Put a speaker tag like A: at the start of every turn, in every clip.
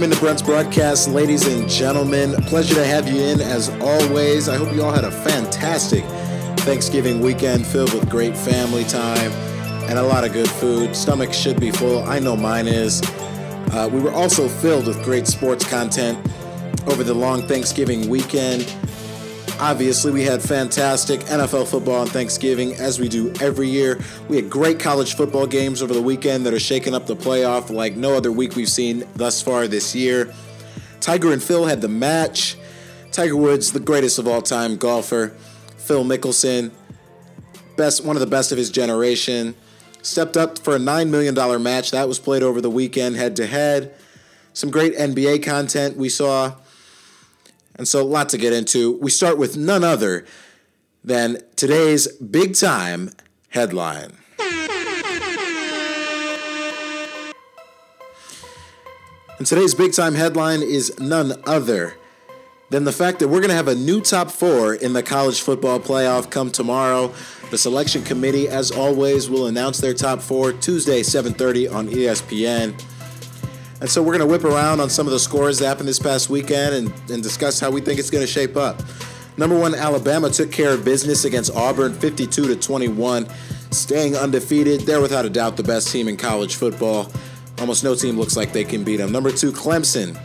A: Welcome into Brent's broadcast, ladies and gentlemen. Pleasure to have you in as always. I hope you all had a fantastic Thanksgiving weekend filled with great family time and a lot of good food. Stomach should be full. I know mine is. Uh, we were also filled with great sports content over the long Thanksgiving weekend. Obviously, we had fantastic NFL football on Thanksgiving, as we do every year. We had great college football games over the weekend that are shaking up the playoff like no other week we've seen thus far this year. Tiger and Phil had the match. Tiger Woods, the greatest of all time golfer. Phil Mickelson, best one of the best of his generation, stepped up for a $9 million match. That was played over the weekend, head to head. Some great NBA content we saw. And so, a lot to get into. We start with none other than today's big time headline. And today's big time headline is none other than the fact that we're going to have a new top four in the college football playoff come tomorrow. The selection committee, as always, will announce their top four Tuesday, 7:30 on ESPN. And so we're going to whip around on some of the scores that happened this past weekend and, and discuss how we think it's going to shape up. Number one, Alabama took care of business against Auburn 52 to 21, staying undefeated. They're without a doubt the best team in college football. Almost no team looks like they can beat them. Number two, Clemson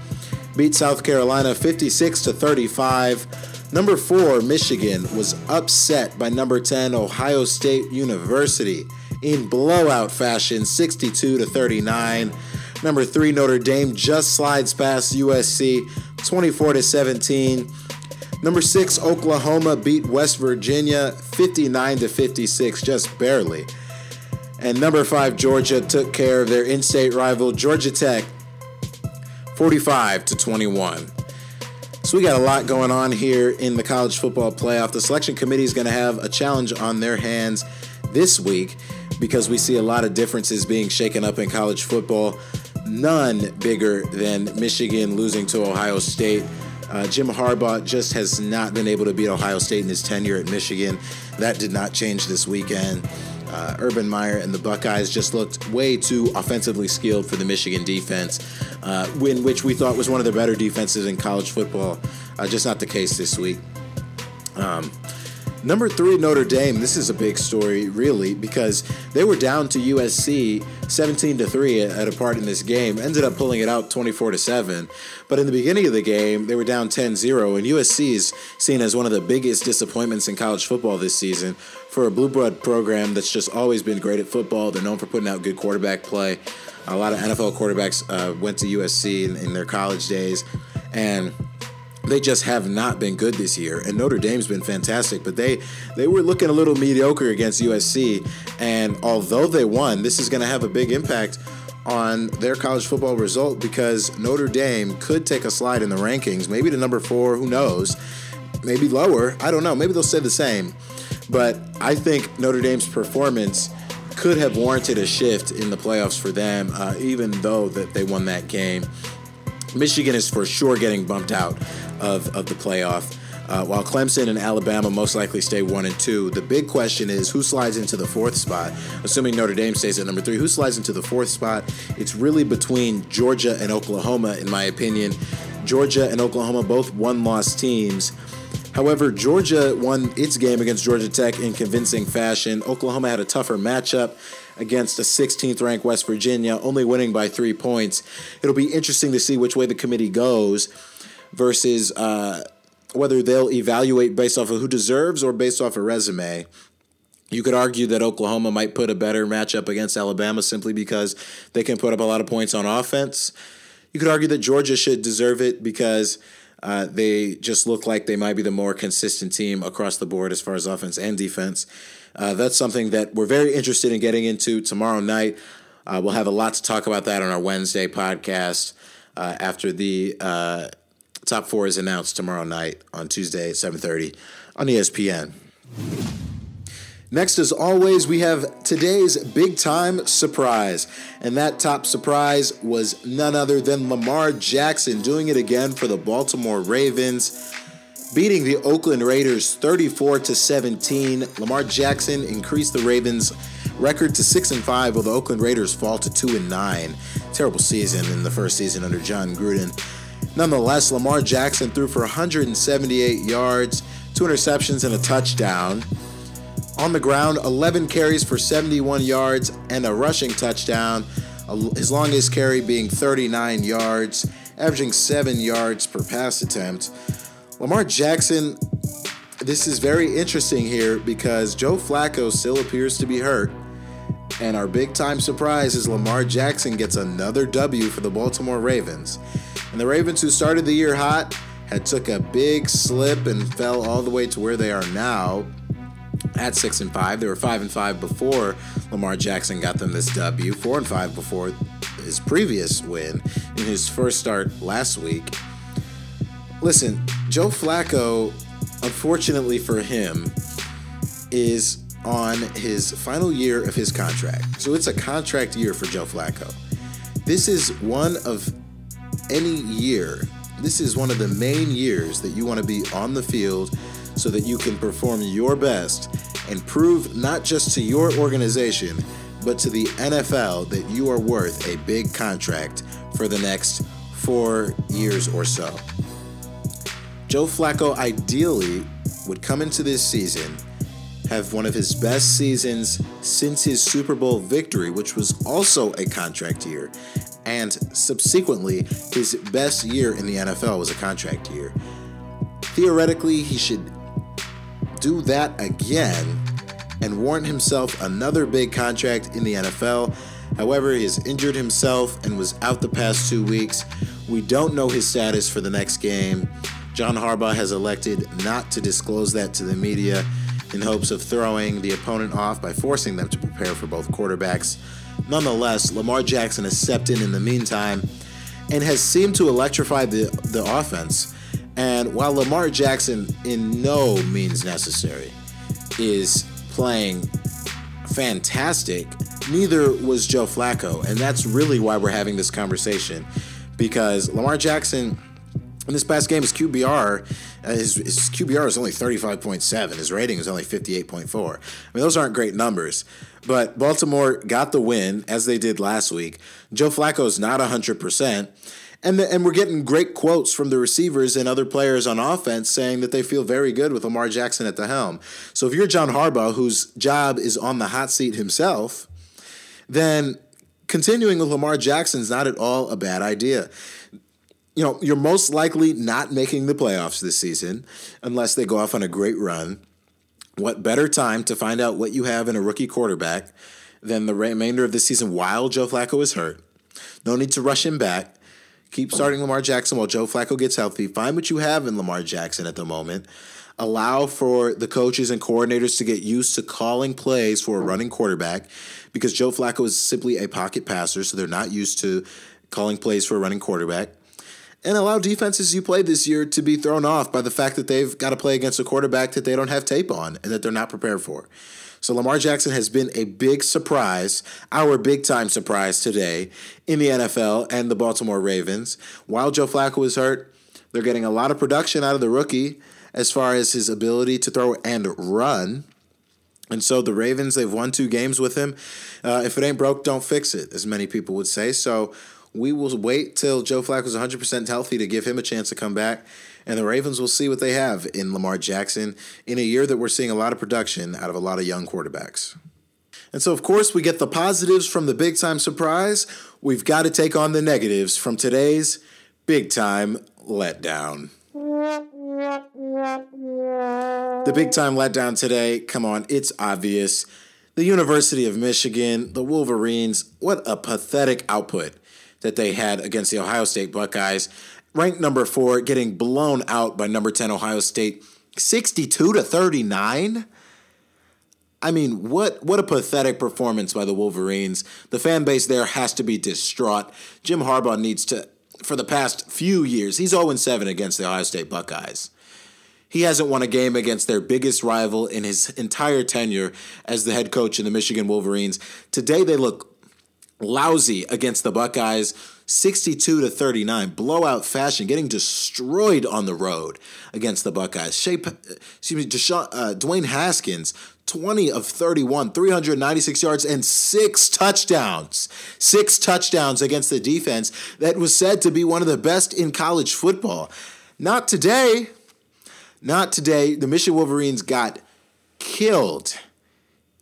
A: beat South Carolina 56 to 35. Number four, Michigan was upset by number 10, Ohio State University in blowout fashion 62 to 39. Number three, Notre Dame just slides past USC 24 to 17. Number six, Oklahoma beat West Virginia 59 to 56, just barely. And number five, Georgia took care of their in state rival, Georgia Tech, 45 to 21. So we got a lot going on here in the college football playoff. The selection committee is going to have a challenge on their hands this week because we see a lot of differences being shaken up in college football none bigger than Michigan losing to Ohio State. Uh, Jim Harbaugh just has not been able to beat Ohio State in his tenure at Michigan. That did not change this weekend. Uh, Urban Meyer and the Buckeyes just looked way too offensively skilled for the Michigan defense, uh, which we thought was one of the better defenses in college football. Uh, just not the case this week. Um, Number three, Notre Dame. This is a big story, really, because they were down to USC 17 to 3 at a part in this game, ended up pulling it out 24 to 7. But in the beginning of the game, they were down 10 0, and USC is seen as one of the biggest disappointments in college football this season for a blue blood program that's just always been great at football. They're known for putting out good quarterback play. A lot of NFL quarterbacks uh, went to USC in, in their college days, and they just have not been good this year. And Notre Dame's been fantastic, but they they were looking a little mediocre against USC. And although they won, this is going to have a big impact on their college football result because Notre Dame could take a slide in the rankings, maybe to number four. Who knows? Maybe lower. I don't know. Maybe they'll stay the same. But I think Notre Dame's performance could have warranted a shift in the playoffs for them, uh, even though that they won that game. Michigan is for sure getting bumped out of, of the playoff. Uh, while Clemson and Alabama most likely stay one and two, the big question is who slides into the fourth spot. Assuming Notre Dame stays at number three, who slides into the fourth spot? It's really between Georgia and Oklahoma, in my opinion. Georgia and Oklahoma both one loss teams. However, Georgia won its game against Georgia Tech in convincing fashion. Oklahoma had a tougher matchup against a 16th ranked West Virginia, only winning by three points. It'll be interesting to see which way the committee goes versus uh, whether they'll evaluate based off of who deserves or based off a resume. You could argue that Oklahoma might put a better matchup against Alabama simply because they can put up a lot of points on offense. You could argue that Georgia should deserve it because uh, they just look like they might be the more consistent team across the board as far as offense and defense. Uh, that's something that we're very interested in getting into tomorrow night. Uh, we'll have a lot to talk about that on our Wednesday podcast uh, after the uh, top four is announced tomorrow night on Tuesday at 7.30 on ESPN. Next, as always, we have today's big time surprise. And that top surprise was none other than Lamar Jackson doing it again for the Baltimore Ravens, beating the Oakland Raiders 34 to 17. Lamar Jackson increased the Ravens' record to six and five, while the Oakland Raiders fall to two and nine. Terrible season in the first season under Jon Gruden. Nonetheless, Lamar Jackson threw for 178 yards, two interceptions, and a touchdown. On the ground, 11 carries for 71 yards and a rushing touchdown, his longest carry being 39 yards, averaging 7 yards per pass attempt. Lamar Jackson, this is very interesting here because Joe Flacco still appears to be hurt. And our big time surprise is Lamar Jackson gets another W for the Baltimore Ravens. And the Ravens, who started the year hot, had took a big slip and fell all the way to where they are now at six and five. They were five and five before Lamar Jackson got them this W. Four and five before his previous win in his first start last week. Listen, Joe Flacco, unfortunately for him, is on his final year of his contract. So it's a contract year for Joe Flacco. This is one of any year, this is one of the main years that you want to be on the field so that you can perform your best and prove not just to your organization, but to the NFL that you are worth a big contract for the next four years or so. Joe Flacco ideally would come into this season, have one of his best seasons since his Super Bowl victory, which was also a contract year, and subsequently, his best year in the NFL was a contract year. Theoretically, he should do that again and warrant himself another big contract in the NFL. However, he has injured himself and was out the past two weeks. We don't know his status for the next game. John Harbaugh has elected not to disclose that to the media in hopes of throwing the opponent off by forcing them to prepare for both quarterbacks. Nonetheless, Lamar Jackson has stepped in in the meantime and has seemed to electrify the, the offense. And while Lamar Jackson, in no means necessary, is playing fantastic, neither was Joe Flacco. And that's really why we're having this conversation because Lamar Jackson. In this past game, his QBR, uh, his, his, QBR is only 35.7. His rating is only 58.4. I mean, those aren't great numbers. But Baltimore got the win, as they did last week. Joe Flacco is not 100%. And, the, and we're getting great quotes from the receivers and other players on offense saying that they feel very good with Lamar Jackson at the helm. So if you're John Harbaugh, whose job is on the hot seat himself, then continuing with Lamar Jackson is not at all a bad idea. You know, you're most likely not making the playoffs this season unless they go off on a great run. What better time to find out what you have in a rookie quarterback than the remainder of the season while Joe Flacco is hurt? No need to rush him back. Keep starting Lamar Jackson while Joe Flacco gets healthy. Find what you have in Lamar Jackson at the moment. Allow for the coaches and coordinators to get used to calling plays for a running quarterback because Joe Flacco is simply a pocket passer, so they're not used to calling plays for a running quarterback. And allow defenses you played this year to be thrown off by the fact that they've got to play against a quarterback that they don't have tape on and that they're not prepared for. So Lamar Jackson has been a big surprise, our big time surprise today in the NFL and the Baltimore Ravens. While Joe Flacco was hurt, they're getting a lot of production out of the rookie as far as his ability to throw and run. And so the Ravens, they've won two games with him. Uh, if it ain't broke, don't fix it, as many people would say. So we will wait till Joe Flacco's 100% healthy to give him a chance to come back and the Ravens will see what they have in Lamar Jackson in a year that we're seeing a lot of production out of a lot of young quarterbacks. And so, of course, we get the positives from the big time surprise. We've got to take on the negatives from today's big time letdown. The big time letdown today, come on, it's obvious. The University of Michigan, the Wolverines, what a pathetic output that they had against the Ohio State Buckeyes ranked number four, getting blown out by number 10 Ohio State, 62 to 39. I mean, what what a pathetic performance by the Wolverines. The fan base there has to be distraught. Jim Harbaugh needs to for the past few years, he's 0 7 against the Ohio State Buckeyes. He hasn't won a game against their biggest rival in his entire tenure as the head coach in the Michigan Wolverines. Today they look lousy against the Buckeyes. 62 to 39, blowout fashion, getting destroyed on the road against the Buckeyes. Shea, excuse me, Deshaun, uh, Dwayne Haskins, 20 of 31, 396 yards, and six touchdowns. Six touchdowns against the defense that was said to be one of the best in college football. Not today. Not today. The Michigan Wolverines got killed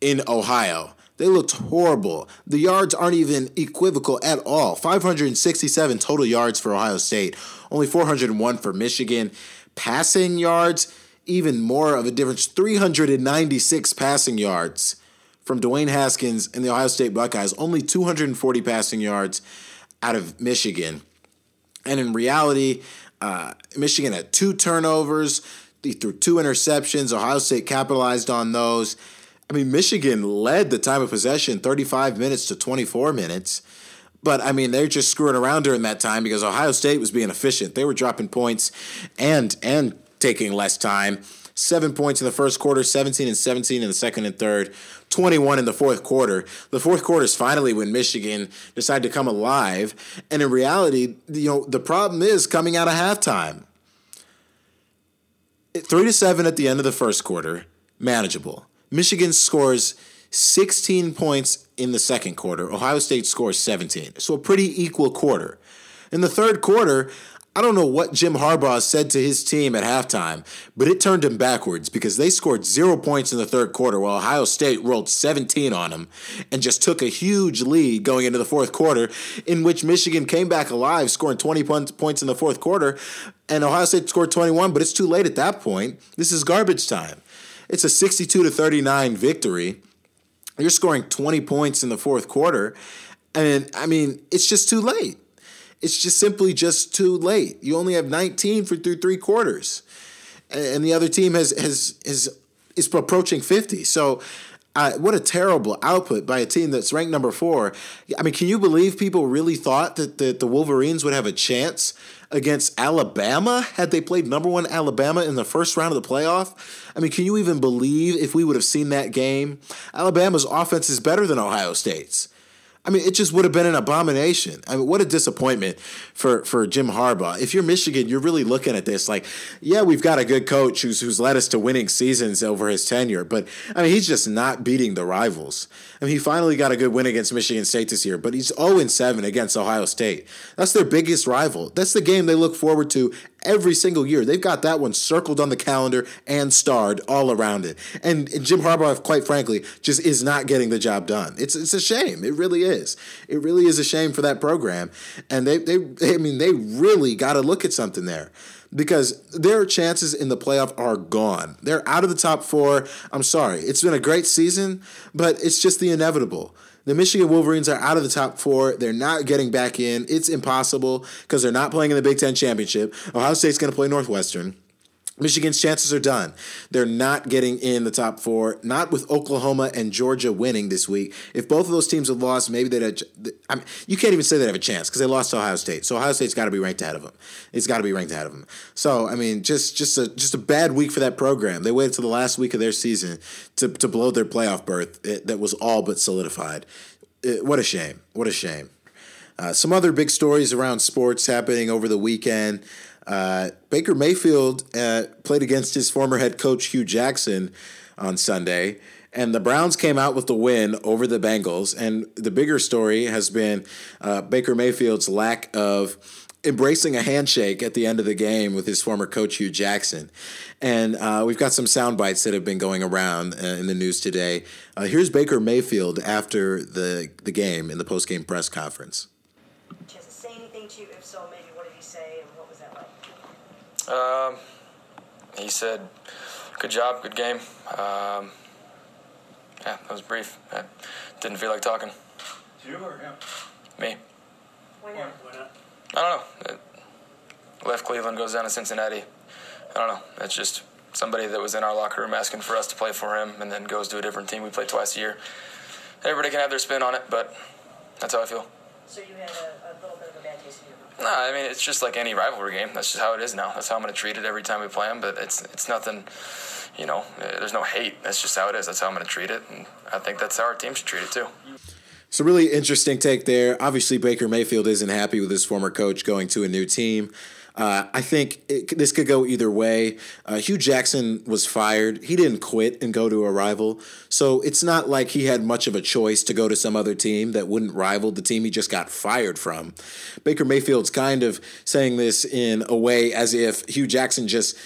A: in Ohio. They looked horrible. The yards aren't even equivocal at all. 567 total yards for Ohio State, only 401 for Michigan. Passing yards, even more of a difference 396 passing yards from Dwayne Haskins and the Ohio State Buckeyes, only 240 passing yards out of Michigan. And in reality, uh, Michigan had two turnovers, they threw two interceptions. Ohio State capitalized on those. I mean, Michigan led the time of possession 35 minutes to 24 minutes. But I mean, they're just screwing around during that time because Ohio State was being efficient. They were dropping points and and taking less time. Seven points in the first quarter, 17 and 17 in the second and third, 21 in the fourth quarter. The fourth quarter is finally when Michigan decided to come alive. And in reality, you know, the problem is coming out of halftime. Three to seven at the end of the first quarter, manageable. Michigan scores 16 points in the second quarter. Ohio State scores 17. So a pretty equal quarter. In the third quarter, I don't know what Jim Harbaugh said to his team at halftime, but it turned him backwards because they scored zero points in the third quarter while Ohio State rolled 17 on them and just took a huge lead going into the fourth quarter, in which Michigan came back alive, scoring 20 points in the fourth quarter, and Ohio State scored 21, but it's too late at that point. This is garbage time. It's a 62 to 39 victory. You're scoring 20 points in the fourth quarter. And I mean, it's just too late. It's just simply just too late. You only have 19 for through three quarters, and the other team has has is is approaching 50. So. Uh, what a terrible output by a team that's ranked number four. I mean, can you believe people really thought that the, the Wolverines would have a chance against Alabama had they played number one Alabama in the first round of the playoff? I mean, can you even believe if we would have seen that game? Alabama's offense is better than Ohio State's. I mean, it just would have been an abomination. I mean, what a disappointment for, for Jim Harbaugh. If you're Michigan, you're really looking at this like, yeah, we've got a good coach who's who's led us to winning seasons over his tenure, but I mean, he's just not beating the rivals. I mean, he finally got a good win against Michigan State this year, but he's 0 7 against Ohio State. That's their biggest rival. That's the game they look forward to every single year. They've got that one circled on the calendar and starred all around it. And, and Jim Harbaugh, quite frankly, just is not getting the job done. It's it's a shame. It really is. It really is a shame for that program. And they they I mean they really got to look at something there because their chances in the playoff are gone. They're out of the top four. I'm sorry. It's been a great season, but it's just the inevitable. The Michigan Wolverines are out of the top four. They're not getting back in. It's impossible because they're not playing in the Big Ten championship. Ohio State's going to play Northwestern. Michigan's chances are done. They're not getting in the top four, not with Oklahoma and Georgia winning this week. If both of those teams had lost, maybe they'd have. I mean, you can't even say they have a chance because they lost to Ohio State. So Ohio State's got to be ranked ahead of them. It's got to be ranked ahead of them. So I mean, just just a just a bad week for that program. They waited to the last week of their season to to blow their playoff berth it, that was all but solidified. It, what a shame! What a shame. Uh, some other big stories around sports happening over the weekend. Uh, Baker Mayfield uh, played against his former head coach Hue Jackson on Sunday, and the Browns came out with the win over the Bengals. And the bigger story has been uh, Baker Mayfield's lack of embracing a handshake at the end of the game with his former coach Hue Jackson. And uh, we've got some sound bites that have been going around uh, in the news today. Uh, here's Baker Mayfield after the, the game in the post game press conference.
B: Um, he said, "Good job, good game." Um, yeah, that was brief. I didn't feel like talking.
C: You or him?
B: Me.
C: Why not? Why not?
B: I don't know. It left Cleveland, goes down to Cincinnati. I don't know. It's just somebody that was in our locker room asking for us to play for him, and then goes to a different team. We play twice a year. Everybody can have their spin on it, but that's how I feel.
C: So you had a, a little bit of a bad taste in your mouth.
B: No, I mean it's just like any rivalry game. That's just how it is now. That's how I'm going to treat it every time we play them. But it's it's nothing, you know. Eh, there's no hate. That's just how it is. That's how I'm going to treat it, and I think that's how our team should treat it too.
A: A really interesting take there. Obviously, Baker Mayfield isn't happy with his former coach going to a new team. Uh, I think it, this could go either way. Uh, Hue Jackson was fired. He didn't quit and go to a rival. So it's not like he had much of a choice to go to some other team that wouldn't rival the team he just got fired from. Baker Mayfield's kind of saying this in a way as if Hue Jackson just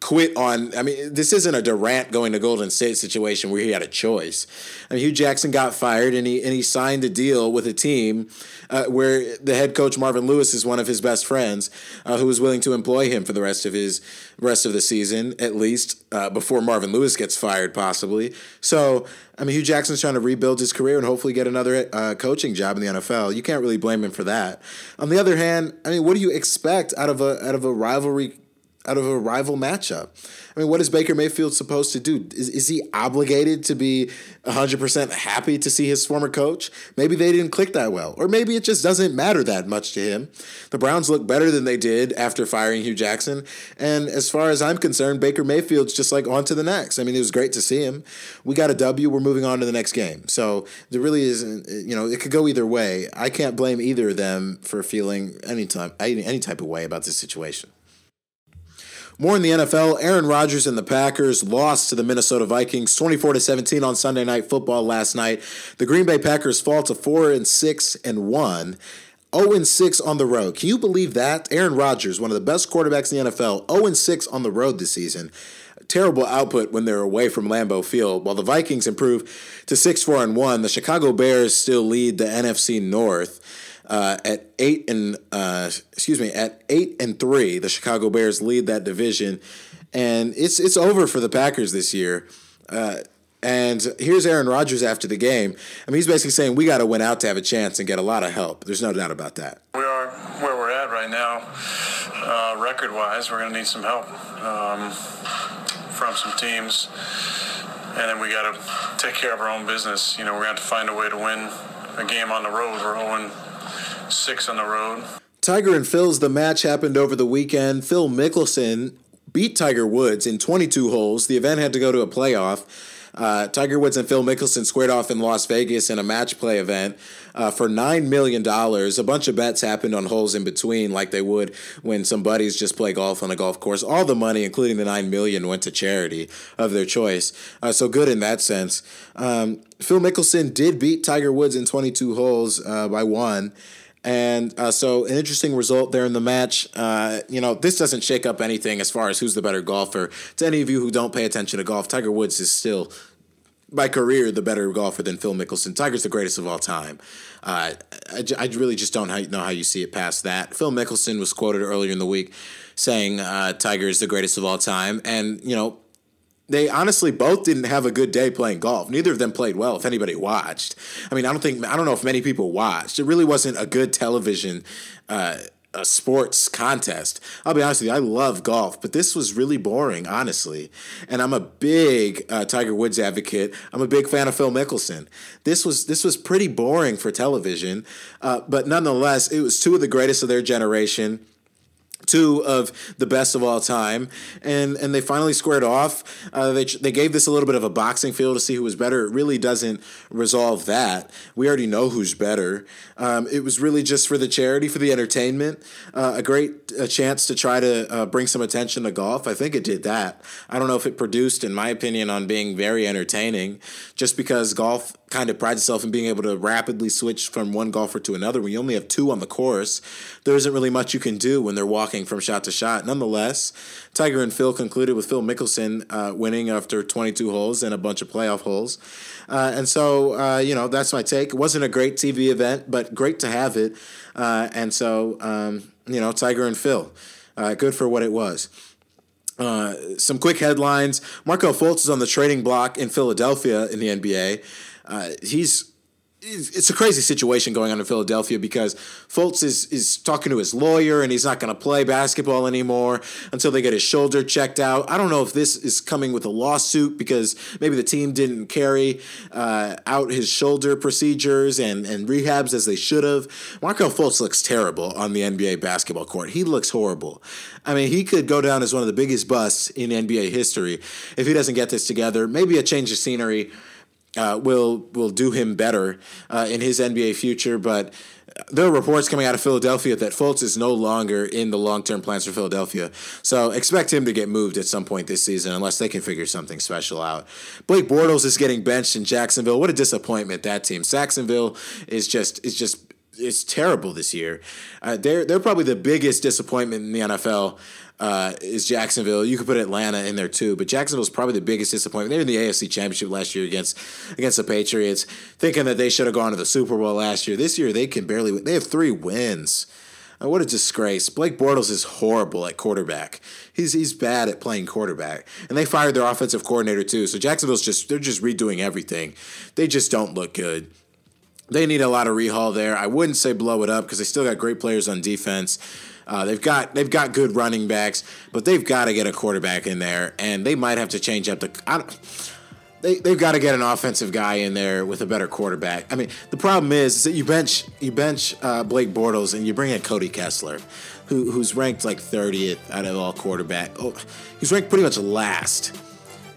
A: quit on. I mean, this isn't a Durant going to Golden State situation where he had a choice. I mean, Hue Jackson got fired and he and he signed a deal with a team uh, where the head coach Marvin Lewis is one of his best friends, uh, who was willing to employ him for the rest of his rest of the season, at least uh, before Marvin Lewis gets fired, possibly. So. I mean, Hue Jackson's trying to rebuild his career and hopefully get another uh, coaching job in the NFL. You can't really blame him for that. On the other hand, I mean, what do you expect out of a out of a rivalry out of a rival matchup. I mean, what is Baker Mayfield supposed to do? Is, is he obligated to be 100% happy to see his former coach? Maybe they didn't click that well, or maybe it just doesn't matter that much to him. The Browns look better than they did after firing Hue Jackson. And as far as I'm concerned, Baker Mayfield's just like on to the next. I mean, it was great to see him. We got a W, we're moving on to the next game. So there really isn't, you know, it could go either way. I can't blame either of them for feeling any, time, any, any type of way about this situation. More in the NFL, Aaron Rodgers and the Packers lost to the Minnesota Vikings 24 to 17 on Sunday Night Football last night. The Green Bay Packers fall to 4 and 6 and 1. 0 and 6 on the road. Can you believe that? Aaron Rodgers, one of the best quarterbacks in the NFL, 0 and 6 on the road this season. Terrible output when they're away from Lambeau Field. While the Vikings improve to 6 4 and 1, the Chicago Bears still lead the NFC North. Uh, at eight and uh, excuse me, at eight and three, the Chicago Bears lead that division, and it's it's over for the Packers this year. Uh, and here's Aaron Rodgers after the game. I mean, he's basically saying we got to win out to have a chance and get a lot of help. There's no doubt about that.
D: We are where we're at right now, uh, record-wise. We're going to need some help um, from some teams, and then we got to take care of our own business. You know, we're going to have to find a way to win a game on the road. We're 0 six on the road.
A: Tiger and Phil's the match happened over the weekend. Phil Mickelson beat Tiger Woods in 22 holes. The event had to go to a playoff. Uh, Tiger Woods and Phil Mickelson squared off in Las Vegas in a match play event uh, for $9 million. A bunch of bets happened on holes in between, like they would when some buddies just play golf on a golf course. All the money, including the 9 million, went to charity of their choice. Uh, so good in that sense. Um, Phil Mickelson did beat Tiger Woods in 22 holes uh, by one. And uh, so, an interesting result there in the match. Uh, you know, this doesn't shake up anything as far as who's the better golfer. To any of you who don't pay attention to golf, Tiger Woods is still, by career, the better golfer than Phil Mickelson. Tiger's the greatest of all time. Uh, I, I really just don't know how you see it past that. Phil Mickelson was quoted earlier in the week saying uh, Tiger is the greatest of all time. And, you know, they honestly both didn't have a good day playing golf. Neither of them played well. If anybody watched, I mean, I don't think I don't know if many people watched. It really wasn't a good television. Uh, a sports contest. I'll be honest with you, I love golf, but this was really boring, honestly. And I'm a big uh, Tiger Woods advocate. I'm a big fan of Phil Mickelson. This was this was pretty boring for television, uh, but nonetheless, it was two of the greatest of their generation two of the best of all time, and and they finally squared off. Uh, they they gave this a little bit of a boxing feel to see who was better. It really doesn't resolve that. We already know who's better. Um, it was really just for the charity, for the entertainment, uh, a great a chance to try to uh, bring some attention to golf. I think it did that. I don't know if it produced, in my opinion, on being very entertaining, just because golf kind of prides itself in being able to rapidly switch from one golfer to another. When you only have two on the course, there isn't really much you can do when they're walking from shot to shot. Nonetheless, Tiger and Phil concluded with Phil Mickelson uh, winning after 22 holes and a bunch of playoff holes. Uh, and so, uh, you know, that's my take. It wasn't a great TV event, but great to have it. Uh, and so, um, you know, Tiger and Phil, uh, good for what it was. Uh, some quick headlines. Markelle Fultz is on the trading block in Philadelphia in the NBA uh, he's it's a crazy situation going on in Philadelphia because Fultz is is talking to his lawyer and he's not going to play basketball anymore until they get his shoulder checked out. I don't know if this is coming with a lawsuit because maybe the team didn't carry uh, out his shoulder procedures and, and rehabs as they should have. Markelle Fultz looks terrible on the NBA basketball court. He looks horrible. I mean, he could go down as one of the biggest busts in NBA history if he doesn't get this together. Maybe a change of scenery uh, will will do him better uh, in his NBA future. But there are reports coming out of Philadelphia that Fultz is no longer in the long term plans for Philadelphia. So expect him to get moved at some point this season unless they can figure something special out. Blake Bortles is getting benched in Jacksonville. What a disappointment that team. Jacksonville is just is just it's terrible this year. Uh, they're they're probably the biggest disappointment in the NFL uh, is Jacksonville. You could put Atlanta in there too, but Jacksonville's probably the biggest disappointment. They were in the AFC Championship last year against against the Patriots, thinking that they should have gone to the Super Bowl last year. This year they can barely. Win. They have three wins. Uh, what a disgrace! Blake Bortles is horrible at quarterback. He's he's bad at playing quarterback, and they fired their offensive coordinator too. So Jacksonville's just they're just redoing everything. They just don't look good. They need a lot of rehaul there. I wouldn't say blow it up because they still got great players on defense. Uh, they've got they've got good running backs, but they've got to get a quarterback in there, and they might have to change up the. They they've got to get an offensive guy in there with a better quarterback. I mean, the problem is, is that you bench you bench uh, Blake Bortles and you bring in Cody Kessler, who who's ranked like 30th out of all quarterback. Oh, he's ranked pretty much last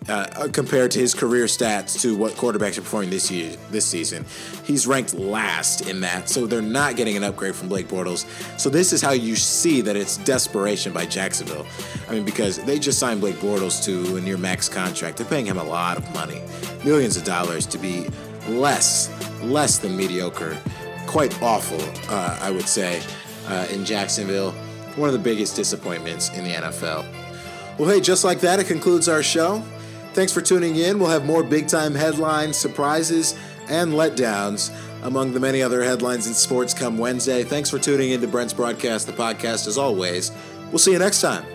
A: uh, compared to his career stats to what quarterbacks are performing this year, this season. He's ranked last in that, so they're not getting an upgrade from Blake Bortles. So this is how you see that it's desperation by Jacksonville. I mean, because they just signed Blake Bortles to a near max contract. They're paying him a lot of money, millions of dollars, to be less, less than mediocre. Quite awful, uh, I would say, uh, in Jacksonville. One of the biggest disappointments in the NFL. Well, hey, just like that, it concludes our show. Thanks for tuning in. We'll have more big time headlines, surprises, and letdowns among the many other headlines in sports come Wednesday. Thanks for tuning in to Brent's Broadcast, the podcast, as always. We'll see you next time.